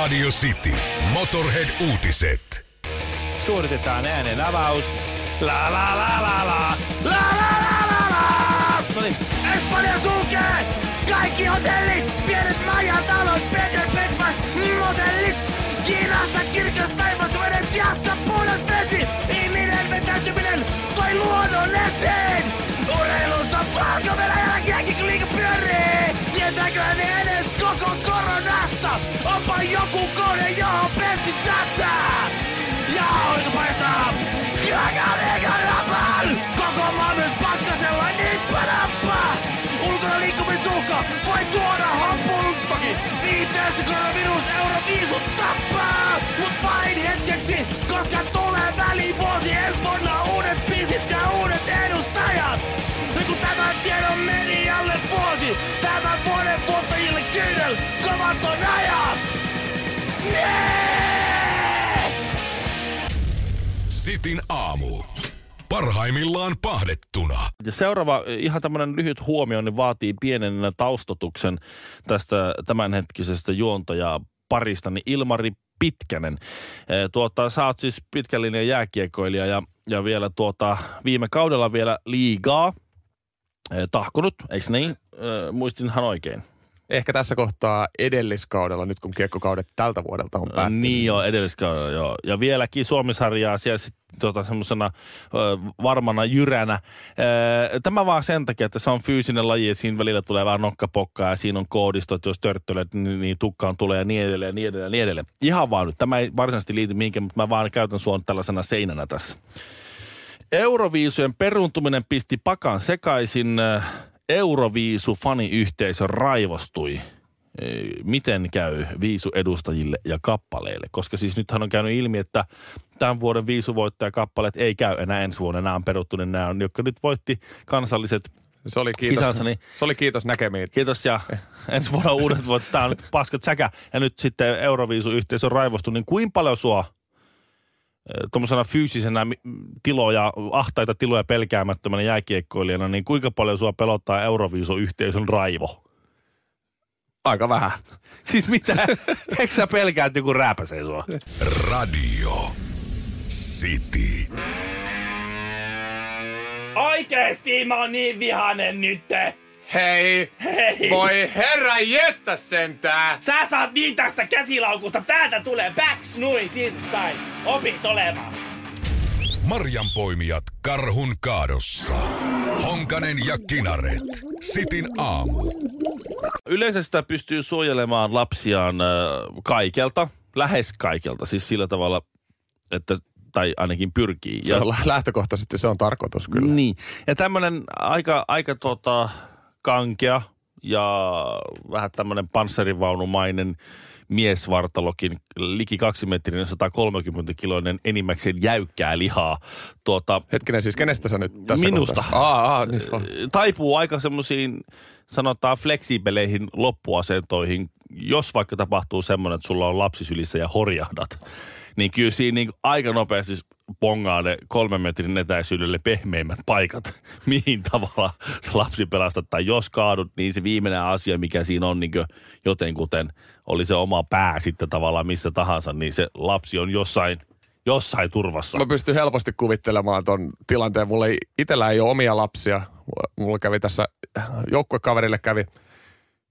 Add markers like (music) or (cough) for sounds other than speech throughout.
Radio City. Motorhead-uutiset. Suoritetaan äänen avaus. La la la la la. La la la la la. No niin. Espanja sulkee! Kaikki hotellit, pienet majatalot, bed breakfast, motellit. Kiinassa kirkas taivas, Venetiassa puhdas vesi. Ihminen vetäytyminen toi luonnon esiin. Urheilussa valko jääkin liiga pyörii. Tietääkö ne edes koko koronasta? Onpa joku kone, johon benzit satsaa. Ja aurinko paistaa. Kaka liiga rapan. Koko maa myös pakkasella nippa nappa. Ulkona liikkumisuhka voi tuoda hampunuttakin. Viiteessä koronavirus euro viisut tappaa. Mut vain hetkeksi, koska tulee välivuosi. Ensi vuonna uudet biisit ja uudet edustajat. Ja kun tämän tiedon medialle tämän vuoden voittajille kyynel, kovat on ajat. Yeah! Sitin aamu. Parhaimmillaan pahdettuna. Ja seuraava ihan tämmöinen lyhyt huomio niin vaatii pienen taustatuksen tästä tämänhetkisestä juontajaa parista, niin Ilmari Pitkänen. Eh, Tuota, sä oot siis pitkän linjan jääkiekkoilija ja, ja vielä tuota, viime kaudella vielä liigaa tahkonut, eikö niin? Muistinhan oikein. Ehkä tässä kohtaa edelliskaudella, nyt kun kiekkokaudet tältä vuodelta on päättynyt. Niin joo, edelliskaudella joo. Ja vieläkin Suomisarjaa siellä sitten tota, semmoisena varmana jyränä. Ö, tämä vaan sen takia, että se on fyysinen laji ja siinä välillä tulee vähän nokkapokkaa ja siinä on koodistot, jos törttölet, niin, niin tukkaan tulee ja niin edelleen, niin edelleen, niin edelleen. Ihan vaan nyt. Tämä ei varsinaisesti liity mihinkään, mutta mä vaan käytän sua tällaisena seinänä tässä. Euroviisujen peruuntuminen pisti pakan sekaisin. Euroviisu-faniyhteisö raivostui. Miten käy viisuedustajille ja kappaleille? Koska siis nythän on käynyt ilmi, että tämän vuoden viisuvoittajakappaleet ei käy enää ensi vuonna. Nämä on peruttu, niin nämä on, jotka nyt voitti kansalliset Se oli kiitos, Kisansa, niin- se oli kiitos näkemiin. Kiitos ja (laughs) ensi vuonna uudet vuodet. Tämä on nyt paskat säkä. Ja nyt sitten Euroviisu-yhteisö on raivostu. Niin kuinka paljon sua tuommoisena fyysisenä tiloja, ahtaita tiloja pelkäämättömänä jääkiekkoilijana, niin kuinka paljon sua pelottaa Euroviisu-yhteisön raivo? Aika vähän. (laughs) Siis mitä? (laughs) Eikö sä pelkää, että joku rääpäsee sua? Radio City. Oikeesti mä oon niin vihanen nyt. Hei! Hei! Voi herra jestä sentää! Sä saat niin tästä käsilaukusta. Täältä tulee backs siitä sain. Opit olemaan. Marjanpoimijat karhun kaadossa. Honkanen ja Kinaret. Sitin aamu. Yleensä sitä pystyy suojelemaan lapsiaan äh, kaikelta, lähes kaikelta, siis sillä tavalla, että tai ainakin pyrkii. Se on lähtökohtaisesti se on tarkoitus kyllä. Niin. Ja tämmöinen aika, aika tota, kankea ja vähän tämmöinen panssarivaunumainen miesvartalokin, liki kaksimetrinen 130-kiloinen enimmäkseen jäykkää lihaa. Tuota, Hetkinen, siis kenestä sä nyt tässä Minusta. Aa, aa, niin on. taipuu aika semmoisiin, sanotaan fleksibeleihin loppuasentoihin, jos vaikka tapahtuu semmoinen, että sulla on lapsi sylissä ja horjahdat, niin kyllä siinä niin aika nopeasti pongaa ne kolmen metrin etäisyydelle pehmeimmät paikat, (laughs) mihin tavalla se lapsi pelastat. Tai jos kaadut, niin se viimeinen asia, mikä siinä on niin jotenkuten, oli se oma pää sitten tavallaan missä tahansa, niin se lapsi on jossain, jossain turvassa. Mä pystyn helposti kuvittelemaan ton tilanteen. Mulla ei, itellä ei ole omia lapsia. Mulla kävi tässä, joukkuekaverille kävi,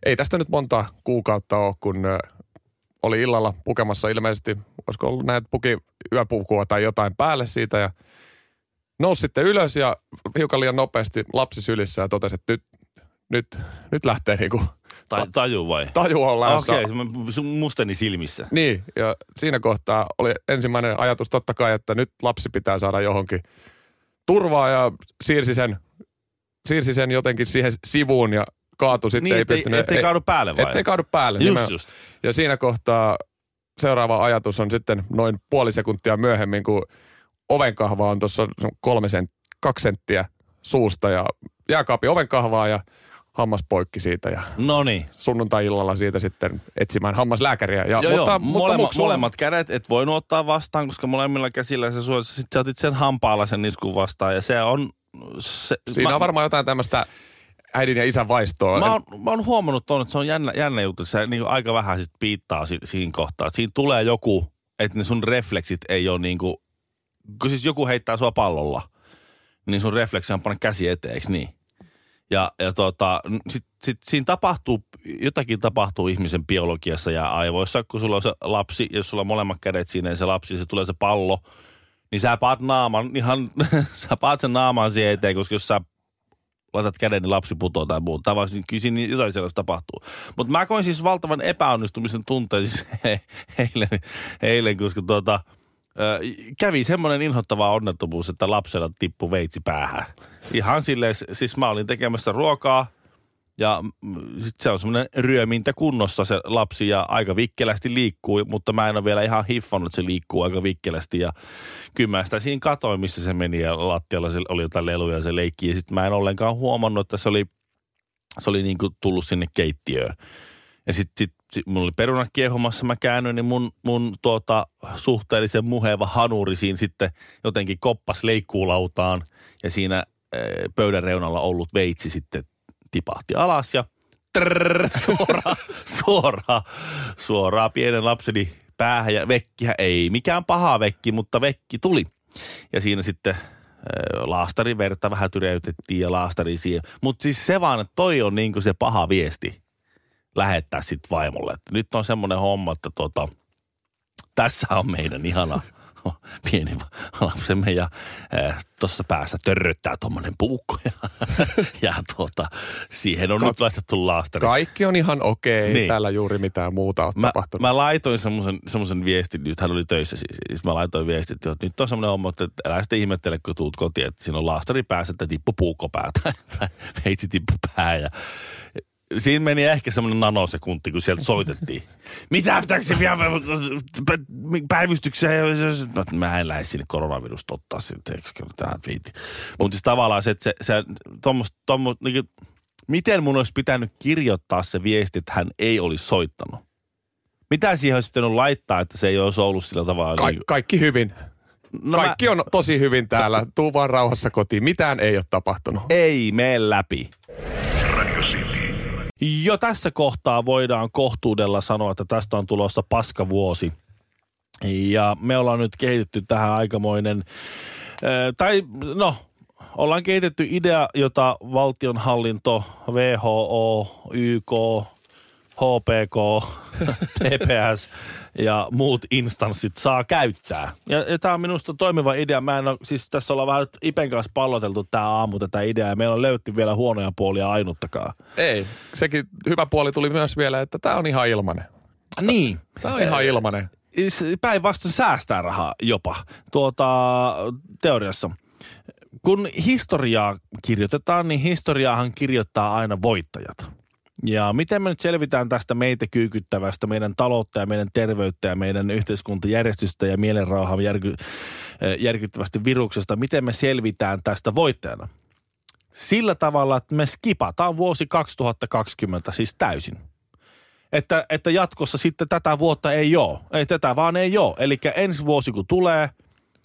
ei tästä nyt monta kuukautta ole, kun oli illalla pukemassa ilmeisesti, olisiko ollut näitä puki yöpukua tai jotain päälle siitä ja nousi sitten ylös ja hiukan liian nopeasti lapsi sylissä ja totesi, että nyt, nyt, nyt lähtee niinku Tai, taju vai? taju on lähdössä. Okei, okay, musteni silmissä. Niin, ja siinä kohtaa oli ensimmäinen ajatus totta kai, että nyt lapsi pitää saada johonkin turvaa ja siirsi sen, siirsi sen jotenkin siihen sivuun ja kaatui sitten. Niin, ei ettei, pystynyt, ettei kaadu päälle vai? Ettei kaadu päälle. Just, just. Ja siinä kohtaa seuraava ajatus on sitten noin puoli sekuntia myöhemmin, kun ovenkahva on tuossa kolme sent, kaksi senttiä suusta ja jääkaapin ovenkahvaa ja hammas poikki siitä ja No niin. sunnuntai-illalla siitä sitten etsimään hammaslääkäriä. Ja, Joo, mutta, joo. mutta Molema, muks- molemmat kädet et voinut ottaa vastaan, koska molemmilla käsillä se suojassa. Sitten sä otit sen hampaalla sen niskun vastaan ja se on... Se, Siinä on varmaan jotain tämmöistä äidin ja isän vaistoa. Mä oon, mä oon huomannut tuon, että se on jännä, jännä juttu, se niin aika vähän sit piittaa si, siinä kohtaa. Siinä tulee joku, että ne sun refleksit ei ole niin kuin, kun siis joku heittää sua pallolla, niin sun refleksi on panna käsi eteen, niin? Ja, ja tota, sit, sit, siinä tapahtuu, jotakin tapahtuu ihmisen biologiassa ja aivoissa, kun sulla on se lapsi, jos sulla on molemmat kädet siinä ja se lapsi, se tulee se pallo, niin sä paat naaman, ihan, (laughs) sä paat sen naaman siihen eteen, koska jos sä laitat käden, niin lapsi putoaa tai muuta. Tavallaan siis kyllä jotain sellaista tapahtuu. Mutta mä koin siis valtavan epäonnistumisen tunteen siis he, (laughs) eilen, eilen, koska tuota, kävi semmoinen inhottava onnettomuus, että lapsella tippui veitsi päähän. Ihan silleen, siis mä olin tekemässä ruokaa ja mm, sit se on semmoinen ryömintä kunnossa se lapsi ja aika vikkelästi liikkuu, mutta mä en ole vielä ihan hiffannut, että se liikkuu aika vikkelästi. Ja kyllä mä sitä siinä katoin, missä se meni ja lattialla se oli jotain leluja ja se leikki. Ja sitten mä en ollenkaan huomannut, että se oli, se oli niin kuin tullut sinne keittiöön. Ja sitten sit, sit, mulla oli perunat kiehumassa, mä käännyin, niin mun, mun tuota, suhteellisen muheva hanuri siinä sitten jotenkin koppas leikkuulautaan ja siinä e, pöydän reunalla ollut veitsi sitten tipahti alas ja trrr, (laughs) suoraan, suoraan, suoraan pienen lapseni päähän ja vekkihän ei mikään paha vekki, mutta vekki tuli. Ja siinä sitten laastarin verta vähän tyreytettiin ja laastari siihen. Mutta siis se vaan, että toi on niinku se paha viesti lähettää sitten vaimolle. Että nyt on semmoinen homma, että tota, tässä on meidän ihana (laughs) pieni lapsemme ja tuossa päässä törröttää tuommoinen puukko ja, (laughs) ja tuota, siihen on Ka- nyt laitettu laastari. Kaikki on ihan okei, okay, niin. täällä juuri mitään muuta on mä, tapahtunut. Mä laitoin semmoisen, semmoisen viestin, nyt hän oli töissä siis, siis mä laitoin viestin, että nyt on semmoinen homma, että älä sitten ihmettele, kun tuut kotiin, että siinä on laastari päässä, että tippu puukko päätä, (laughs) veitsi tippu pää ja siinä meni ehkä semmoinen nanosekunti, kun sieltä soitettiin. (laughs) Mitä pitääkö se vielä päivystykseen? Mä en lähde sinne koronavirusta ottaa sitten, eikö tähän viiti. Mutta siis tavallaan se, että se, se tommost, tommost, niin kuin, miten mun olisi pitänyt kirjoittaa se viesti, että hän ei olisi soittanut? Mitä siihen olisi pitänyt laittaa, että se ei olisi ollut sillä tavalla? Ka- niin kaikki hyvin. No Kaikki mä... on tosi hyvin täällä. Tuu vaan rauhassa kotiin. Mitään ei ole tapahtunut. Ei mene läpi. Jo tässä kohtaa voidaan kohtuudella sanoa, että tästä on tulossa paskavuosi. Ja me ollaan nyt kehitetty tähän aikamoinen, tai no, ollaan kehitetty idea, jota valtionhallinto, WHO, YK, HPK, TPS (laughs) ja muut instanssit saa käyttää. Ja, ja tämä on minusta toimiva idea. Mä en ole, siis tässä ollaan vähän Ipen kanssa palloteltu tämä aamu tätä ideaa ja meillä on löytty vielä huonoja puolia ainuttakaan. Ei, sekin hyvä puoli tuli myös vielä, että tämä on ihan ilmanen. Niin. Tämä on ihan ilmanen. Päinvastoin säästää rahaa jopa tuota, teoriassa. Kun historiaa kirjoitetaan, niin historiaahan kirjoittaa aina voittajat. Ja miten me nyt selvitään tästä meitä kyykyttävästä, meidän taloutta ja meidän terveyttä ja meidän yhteiskuntajärjestystä ja mielenrauhaa järky, eh, järkyttävästä viruksesta, miten me selvitään tästä voittajana? Sillä tavalla, että me skipataan vuosi 2020 siis täysin. Että, että jatkossa sitten tätä vuotta ei ole. Ei, tätä vaan ei ole. Eli ensi vuosi kun tulee –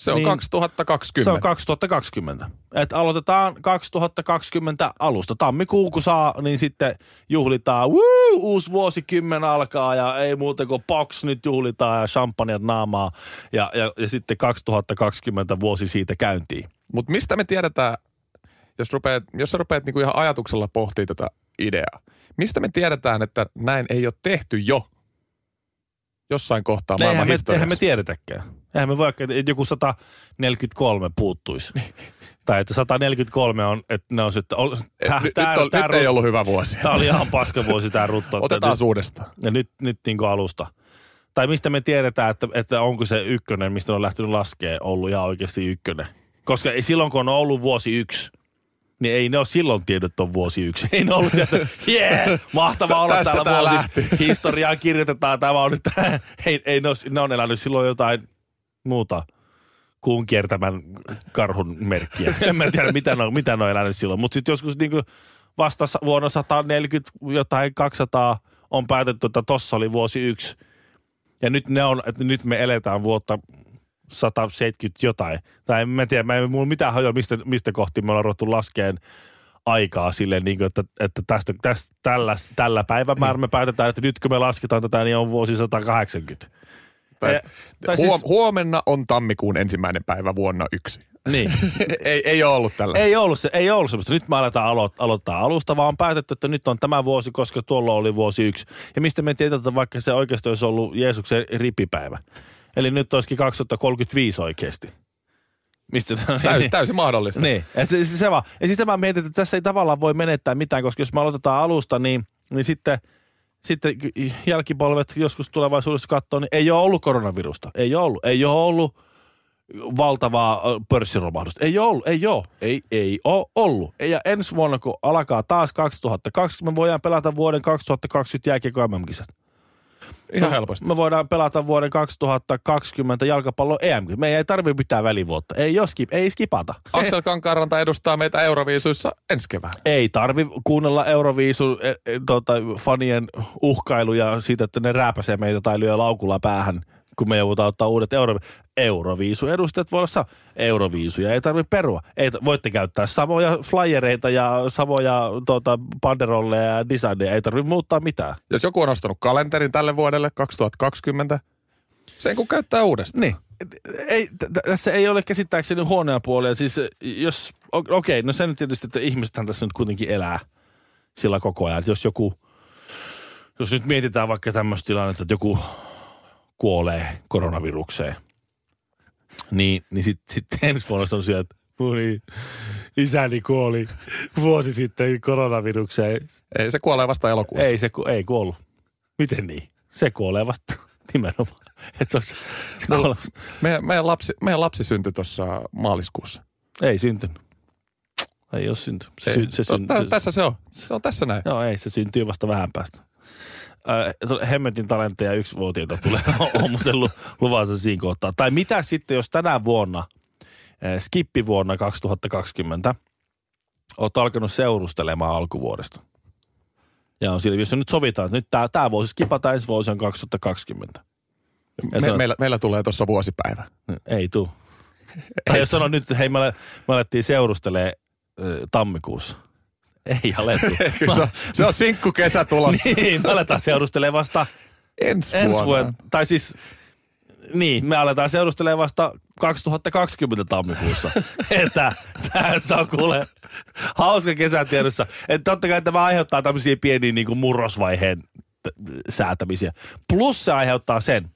se on niin, 2020. Se on 2020. Et aloitetaan 2020 alusta. Tammikuun kun saa, niin sitten juhlitaan. Woo, uusi vuosikymmen alkaa ja ei muuta kuin box nyt juhlitaan ja champanjat naamaa. Ja, ja, ja sitten 2020 vuosi siitä käyntiin. Mutta mistä me tiedetään, jos, rupeat, jos sä rupeat niinku ihan ajatuksella pohtimaan tätä ideaa, mistä me tiedetään, että näin ei ole tehty jo jossain kohtaa maailman eihän me, eihän me tiedetäkään. Eihän me vaikka, että joku 143 puuttuisi. (laughs) tai että 143 on, että ne on sitten... Tää, nyt, tää, nyt, tää, nyt ei ollut hyvä vuosi. Tämä oli ihan paska vuosi tämä rutto. Otetaan uudestaan. Ja nyt, nyt niin kuin alusta. Tai mistä me tiedetään, että, että onko se ykkönen, mistä on lähtenyt laskee, ollut ihan oikeasti ykkönen. Koska silloin, kun on ollut vuosi yksi, niin ei ne ole silloin että on vuosi yksi. Ei ne ollut sieltä, yeah, mahtavaa olla täällä vuosi. Lähti. Historiaa kirjoitetaan, tämä on nyt, (laughs) ei, ei ne, ole, ne on elänyt silloin jotain muuta kuun kiertämän karhun merkkiä. (laughs) En mä tiedä, mitä ne on, mitä ne on elänyt silloin. Mutta sitten joskus niin vasta vuonna 140 jotain 200 on päätetty, että tossa oli vuosi yksi. Ja nyt ne on, että nyt me eletään vuotta 170 jotain. Tai en mä tiedä, mä en mulla mitään hajoa, mistä, mistä kohti me ollaan ruvettu laskeen aikaa silleen, niin kuin, että, että tästä, tästä, tällä, tällä päivämäärällä me päätetään, että nyt kun me lasketaan tätä, niin on vuosi 180. Eh, tai huom- siis- Huomenna on tammikuun ensimmäinen päivä vuonna yksi. Niin. (laughs) ei, ei ole ollut tällaista. Ei ollut, se, ei ollut semmoista. Nyt me aletaan alo- aloittaa alusta, vaan on päätetty, että nyt on tämä vuosi, koska tuolla oli vuosi yksi. Ja mistä me tiedetään, että vaikka se oikeasti olisi ollut Jeesuksen ripipäivä. Eli nyt olisikin 2035 oikeasti. Mistä Täysin, täysin mahdollista. Niin, et se, se vaan. Ja sitten mä mietin, että tässä ei tavallaan voi menettää mitään, koska jos me aloitetaan alusta, niin, niin sitten, sitten jälkipolvet joskus tulevaisuudessa katsoo, niin ei ole ollut koronavirusta. Ei ole ollut. Ei ole ollut valtavaa pörssiromahdusta. Ei ole ollut. Ei ole. Ei, ei ole ollut. Ja ensi vuonna, kun alkaa taas 2020, me voidaan pelata vuoden 2020 jääkiekko MM-kisat. Ihan helposti. Me voidaan pelata vuoden 2020 jalkapallo EM. Me ei tarvitse mitään välivuotta. Ei, jos ei skipata. Aksel Kankaanranta edustaa meitä Euroviisuissa ensi keväänä. Ei tarvi kuunnella Euroviisun e, e, tota, fanien uhkailuja siitä, että ne rääpäsee meitä tai lyö laukulla päähän, kun me joudutaan ottaa uudet Euro, Euroviisu-edustajat. Voi olla Euroviisuja, ei tarvitse perua. Ei, voitte käyttää samoja flyereita ja samoja tota, banderolleja ja designeja, ei tarvitse muuttaa mitään. Jos joku on ostanut kalenterin tälle vuodelle 2020, sen kun käyttää uudestaan. Niin. Ei, tässä ei ole käsittääkseni huonoja puolia. Siis eh, jos, okei, no se nyt tietysti, että ihmisethän tässä nyt kuitenkin elää sillä koko ajan. Jos joku, jos nyt mietitään vaikka tämmöistä tilannetta, että joku kuolee koronavirukseen, niin, niin sitten sit ensi vuonna se on siellä, että moni isäni kuoli vuosi sitten koronavirukseen. Ei, se kuolee vasta elokuussa. Ei se ku, ei kuollut. Miten niin? Se kuolee vasta (laughs) nimenomaan. Että se, olisi, se kuolee vasta. Meidän, meidän, lapsi, meidän lapsi syntyi tuossa maaliskuussa. Ei syntynyt. Ei ole syntynyt. Se, se, No, tä- se, tässä se on. Se on tässä näin. Joo, ei, se syntyy vasta vähän päästä. Äh, Hemmetin talentteja yksi vuotiota tulee, (laughs) on muuten lu, luvassa siinä kohtaa. Tai mitä sitten, jos tänä vuonna, äh, skippivuonna 2020, olet alkanut seurustelemaan alkuvuodesta. Ja on siinä, jos nyt sovitaan, että nyt tämä, tämä vuosi skipata, ensi vuosi on 2020. Ja se Me, on- meillä, meillä tulee tuossa vuosipäivä. Ei tuu. (laughs) Tai jos sanoo nyt, että hei, me, ale- me alettiin seurustelee äh, tammikuussa. Ei alettu. (laughs) Se on, se on sinkku kesä tulossa (laughs) niin, me aletaan seurustelemaan vasta ensi, ensi vuonna. vuonna. Tai siis, niin, me aletaan seurustelemaan vasta 2020 tammikuussa. (laughs) Että tässä on kuule hauska kesätiedossa. Että totta kai tämä aiheuttaa tämmöisiä pieniä niin kuin murrosvaiheen säätämisiä. Plus se aiheuttaa sen,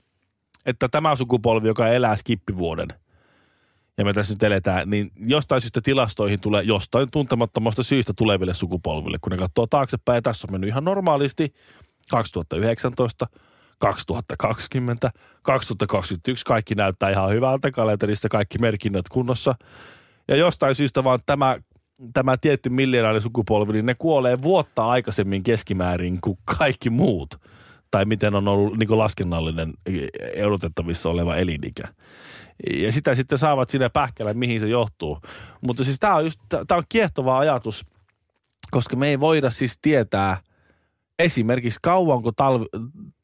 että tämä sukupolvi, joka elää skippivuoden, ja me tässä nyt eletään, niin jostain syystä tilastoihin tulee jostain tuntemattomasta syystä tuleville sukupolville, kun ne katsoo taaksepäin, ja tässä on mennyt ihan normaalisti 2019, 2020, 2021, kaikki näyttää ihan hyvältä kalenterissa, kaikki merkinnät kunnossa. Ja jostain syystä vaan tämä, tämä tietty miljonäärisukupolvi, niin ne kuolee vuotta aikaisemmin keskimäärin kuin kaikki muut. Tai miten on ollut niin laskennallinen erotettavissa oleva elinikä. Ja sitä sitten saavat sinne pähkällä, mihin se johtuu. Mutta siis tämä on, just, tää on kiehtova ajatus, koska me ei voida siis tietää esimerkiksi kauanko, talvi,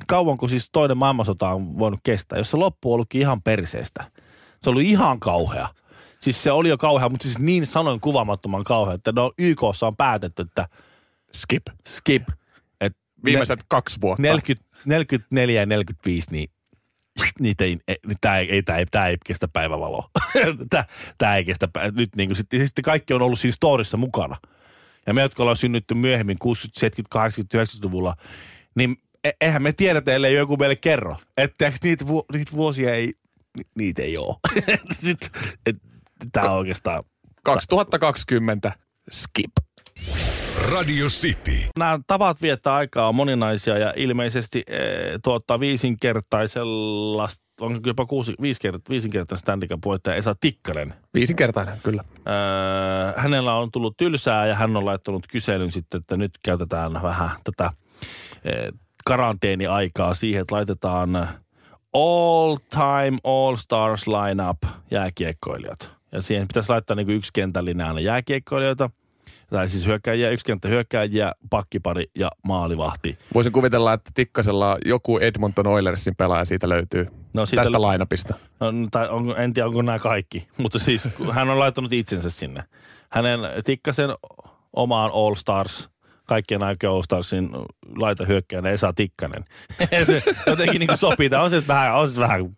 kauanko siis toinen maailmansota on voinut kestää, jos se loppu on ollutkin ihan perseestä. Se ollut ihan kauhea. Siis se oli jo kauhea, mutta siis niin sanoin kuvaamattoman kauhea, että no YKssa on päätetty, että Skip. skip. Et Viimeiset kaksi vuotta. 40, 44 ja 45, niin niitä ei, tämä ei, ei, tää ei, tää ei kestä päivävaloa. (laughs) tämä ei kestä, pä- nyt niin kuin, sitten, sitten kaikki on ollut siinä storissa mukana. Ja me, jotka ollaan synnytty myöhemmin 60, 70, 80, 90-luvulla, niin e- eihän me tiedetä, ellei joku meille kerro. Että niitä, vu- niitä vuosia ei, ni- niitä ei ole. (laughs) Tämä on oikeastaan 2020. Skip. Radio City. nämä tavat viettää aikaa on moninaisia ja ilmeisesti e, tuottaa viisinkertaisella, onko jopa kuusi, viisinkertainen, viisinkertainen Stanley Cup voittaja Esa Tikkanen. Viisinkertainen, kyllä. Öö, hänellä on tullut tylsää ja hän on laittanut kyselyn sitten, että nyt käytetään vähän tätä e, karanteeniaikaa siihen, että laitetaan all time all stars lineup jääkiekkoilijat. Ja siihen pitäisi laittaa niin yksi kentällinen aina jääkiekkoilijoita, tai siis hyökkääjiä, yksi kenttä hyökkääjiä, pakkipari ja maalivahti. Voisin kuvitella, että Tikkasella joku Edmonton Oilersin pelaaja siitä löytyy. No siitä Tästä l- lainapista. No, tai onko, en tiedä, onko nämä kaikki, (laughs) mutta siis hän on laittanut itsensä sinne. Hänen tikkasen omaan All Stars, kaikkien aikojen All Starsin laita hyökkäjänä Esa Tikkanen. (laughs) Jotenkin niin sopii. Tämä on se vähän, on se vähän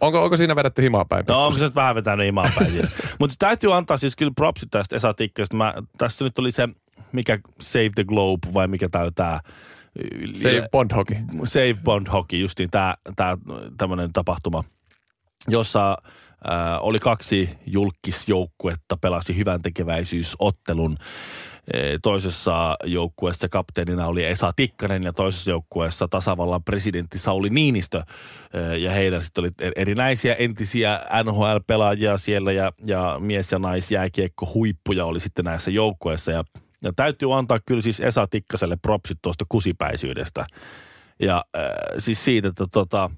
Onko, onko siinä vedetty himaa päin? No onko se nyt vähän vetänyt imaa päin siinä. (laughs) Mutta täytyy antaa siis kyllä propsit tästä Esa Tikkasta. Mä, tässä nyt oli se, mikä Save the Globe vai mikä tää tää Save Bond Hockey. Save Bond Hockey, justiin tää, tää tämmönen tapahtuma, jossa äh, oli kaksi julkisjoukkuetta, pelasi hyvän tekeväisyysottelun. E, Toisessa joukkueessa kapteenina oli Esa Tikkanen ja toisessa joukkueessa tasavallan presidentti Sauli Niinistö. E, Ja heillä sitten oli erinäisiä entisiä NHL-pelaajia siellä ja, ja mies- ja naisjääkiekko huippuja oli sitten näissä joukkueissa. Ja, ja täytyy antaa kyllä siis Esa Tikkaselle propsit tuosta kusipäisyydestä. Ja äh, siis siitä, että tota,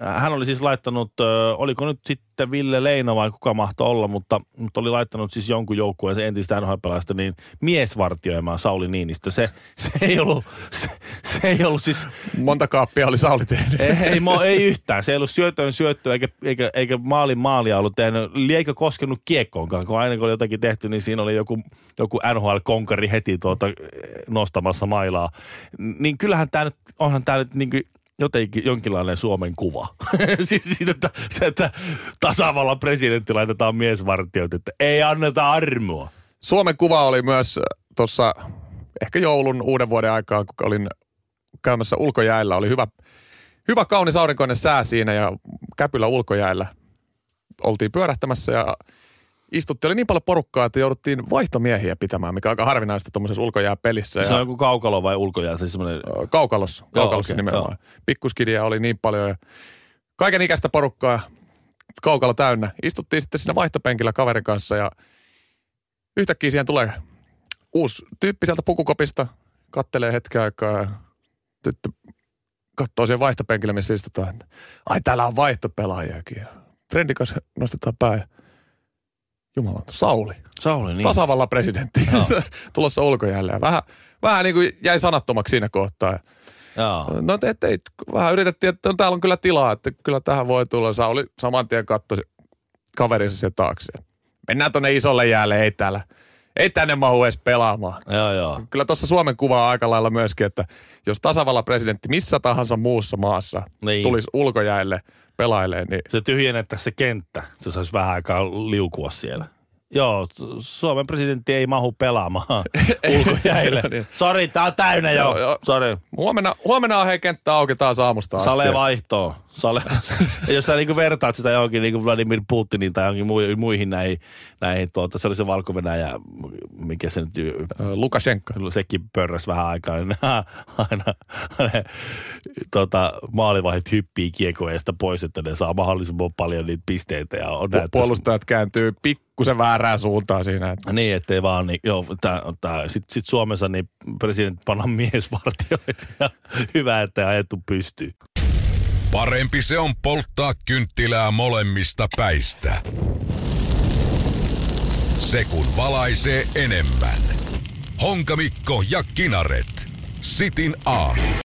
hän oli siis laittanut, oliko nyt sitten Ville Leino vai kuka mahtoi olla, mutta, mutta oli laittanut siis jonkun joukkueen se entistä nhl niin miesvartioimaan Sauli Niinistö. Se, se, ei ollut, se, se ei ollut siis, Monta kaappia oli Sauli tehnyt. ei, ei, mo- ei yhtään. Se ei ollut syötöön syöttöä eikä, eikä, eikä maalin maalia ollut tehnyt, eikä koskenut kiekkoonkaan. Kun aina kun oli jotakin tehty, niin siinä oli joku, joku NHL-konkari heti tuota nostamassa mailaa. Niin kyllähän tämä nyt, onhan tämä nyt niin kuin jotenkin jonkinlainen Suomen kuva. (laughs) siis siitä, että, se, että tasavallan presidentti laitetaan miesvartijoita, että ei anneta armoa. Suomen kuva oli myös tuossa ehkä joulun uuden vuoden aikaa, kun olin käymässä ulkojäällä. Oli hyvä, hyvä kaunis aurinkoinen sää siinä ja käpylä ulkojäällä oltiin pyörähtämässä ja istuttiin. Oli niin paljon porukkaa, että jouduttiin vaihtomiehiä pitämään, mikä on aika harvinaista tuommoisessa ulkojääpelissä. Se on joku kaukalo vai ulkojää, siis semmoinen kaukalossa, kaukalossa okei, nimenomaan. Pikkuskidia oli niin paljon ja kaiken ikäistä porukkaa kaukalo täynnä. Istuttiin sitten siinä vaihtopenkillä kaverin kanssa ja yhtäkkiä siihen tulee uusi tyyppi sieltä pukukopista, kattelee hetken aikaa ja tyttö katsoo siihen vaihtopenkille, missä istutaan. että Ai täällä on vaihtopelaajiakin. Ja Frendin kanssa nostetaan pää Jumala, Sauli, Sauli, niin. tasavallan presidentti, (laughs) tulossa ulkojäälle. Ja vähän, vähän niin kuin jäi sanattomaksi siinä kohtaa. Joo. No te, te, vähän yritettiin, että no, täällä on kyllä tilaa, että kyllä tähän voi tulla. Sauli saman tien katsoi kaverinsa sen taakse. Mennään tonne isolle jäälle, ei täällä, ei tänne mahu edes pelaamaan. Joo, joo. Kyllä tuossa Suomen kuvaa aika lailla myöskin, että jos tasavallan presidentti missä tahansa muussa maassa Niin. tulisi ulkojäälle pelailee, niin Se tyhjennettäisiin se kenttä. Se saisi vähän aikaa liukua siellä. Joo, Suomen presidentti ei mahu pelaamaan (laughs) ulkojäille. Niin. Sori, tää on täynnä jo. Joo, huomenna, huomenna on hei kenttä auki taas aamusta asti. Sale vaihtoon. Sale. Ja (laughs) jos sä niinku vertaat sitä johonkin niinku Vladimir Putinin tai johonkin mui- muihin näihin, näihin tuota, se oli se valko mikä se nyt, Ö, Lukashenko. sekin pörräs vähän aikaa, niin (laughs) aina ne, tota, maalivahit hyppii kiekoeesta pois, että ne saa mahdollisimman paljon niitä pisteitä. Ja on Pu- puolustajat kääntyy pikkusen väärään suuntaan siinä. Että Niin, ettei vaan niin, joo, tää, tää, sit, sit Suomessa niin presidentti panna (laughs) miesvartioita ja hyvä, että ajettu pystyy. Parempi se on polttaa kynttilää molemmista päistä. Se kun valaisee enemmän. Honkamikko ja Kinaret. Sitin aamu.